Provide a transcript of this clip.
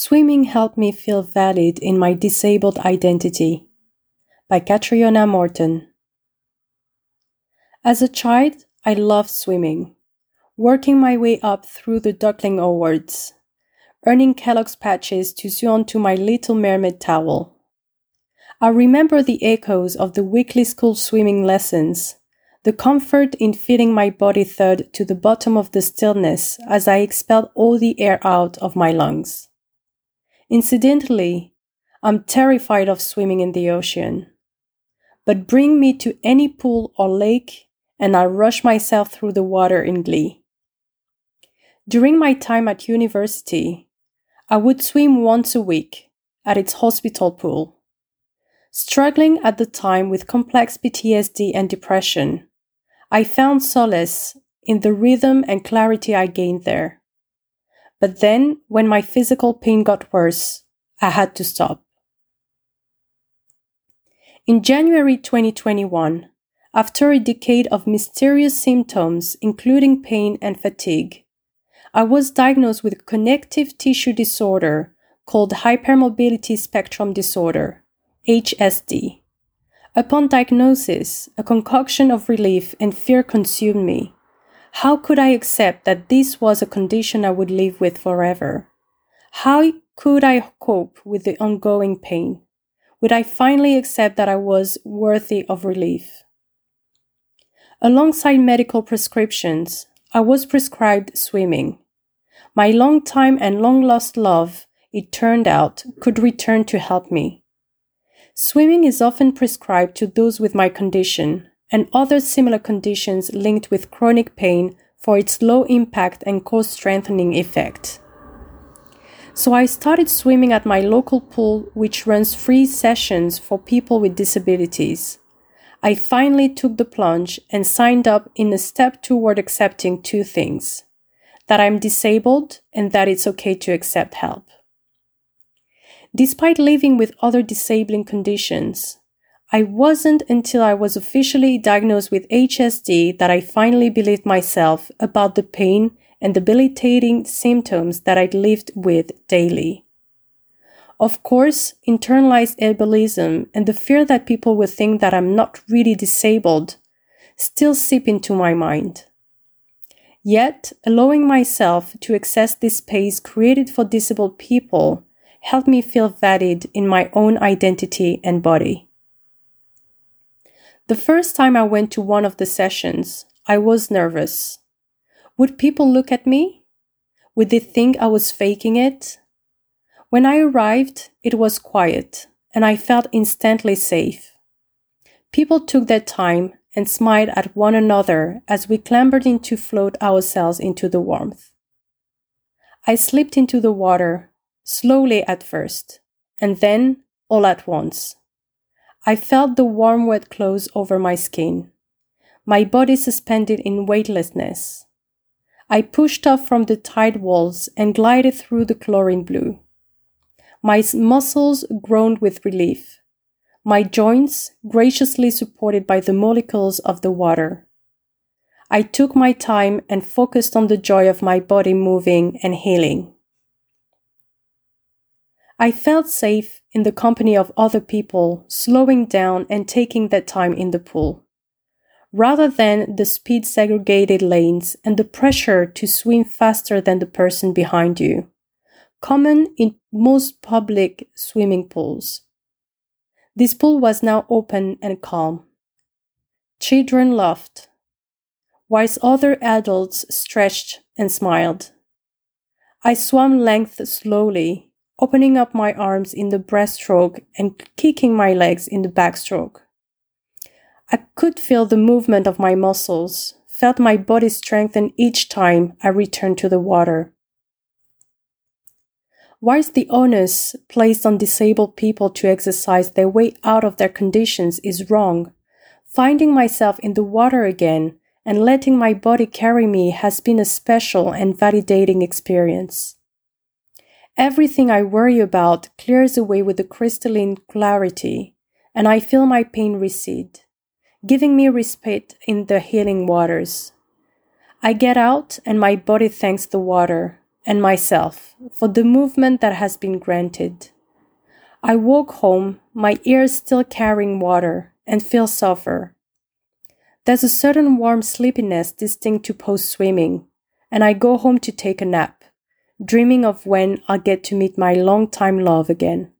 Swimming helped me feel valid in my disabled identity. By Catriona Morton. As a child, I loved swimming, working my way up through the Duckling Awards, earning Kellogg's patches to sew onto my little mermaid towel. I remember the echoes of the weekly school swimming lessons, the comfort in feeling my body thud to the bottom of the stillness as I expelled all the air out of my lungs. Incidentally, I'm terrified of swimming in the ocean. But bring me to any pool or lake, and I rush myself through the water in glee. During my time at university, I would swim once a week at its hospital pool. Struggling at the time with complex PTSD and depression, I found solace in the rhythm and clarity I gained there. But then, when my physical pain got worse, I had to stop. In January 2021, after a decade of mysterious symptoms, including pain and fatigue, I was diagnosed with connective tissue disorder called hypermobility spectrum disorder, HSD. Upon diagnosis, a concoction of relief and fear consumed me. How could I accept that this was a condition I would live with forever? How could I cope with the ongoing pain? Would I finally accept that I was worthy of relief? Alongside medical prescriptions, I was prescribed swimming. My long time and long lost love, it turned out, could return to help me. Swimming is often prescribed to those with my condition, and other similar conditions linked with chronic pain for its low impact and core strengthening effect. So I started swimming at my local pool, which runs free sessions for people with disabilities. I finally took the plunge and signed up in a step toward accepting two things that I'm disabled and that it's okay to accept help. Despite living with other disabling conditions, I wasn't until I was officially diagnosed with HSD that I finally believed myself about the pain and debilitating symptoms that I'd lived with daily. Of course, internalized ableism and the fear that people will think that I'm not really disabled still seep into my mind. Yet, allowing myself to access this space created for disabled people helped me feel valid in my own identity and body. The first time I went to one of the sessions, I was nervous. Would people look at me? Would they think I was faking it? When I arrived, it was quiet, and I felt instantly safe. People took their time and smiled at one another as we clambered in to float ourselves into the warmth. I slipped into the water, slowly at first, and then all at once. I felt the warm wet clothes over my skin, my body suspended in weightlessness. I pushed off from the tide walls and glided through the chlorine blue. My muscles groaned with relief, my joints graciously supported by the molecules of the water. I took my time and focused on the joy of my body moving and healing. I felt safe in the company of other people, slowing down and taking that time in the pool. Rather than the speed segregated lanes and the pressure to swim faster than the person behind you, common in most public swimming pools. This pool was now open and calm. Children laughed, whilst other adults stretched and smiled. I swam length slowly opening up my arms in the breaststroke and kicking my legs in the backstroke. I could feel the movement of my muscles, felt my body strengthen each time I returned to the water. Whilst the onus placed on disabled people to exercise their way out of their conditions is wrong, finding myself in the water again and letting my body carry me has been a special and validating experience. Everything I worry about clears away with a crystalline clarity, and I feel my pain recede, giving me respite in the healing waters. I get out, and my body thanks the water, and myself for the movement that has been granted. I walk home, my ears still carrying water, and feel suffer. There's a certain warm sleepiness distinct to post swimming, and I go home to take a nap, dreaming of when I'll get to meet my long-time love again.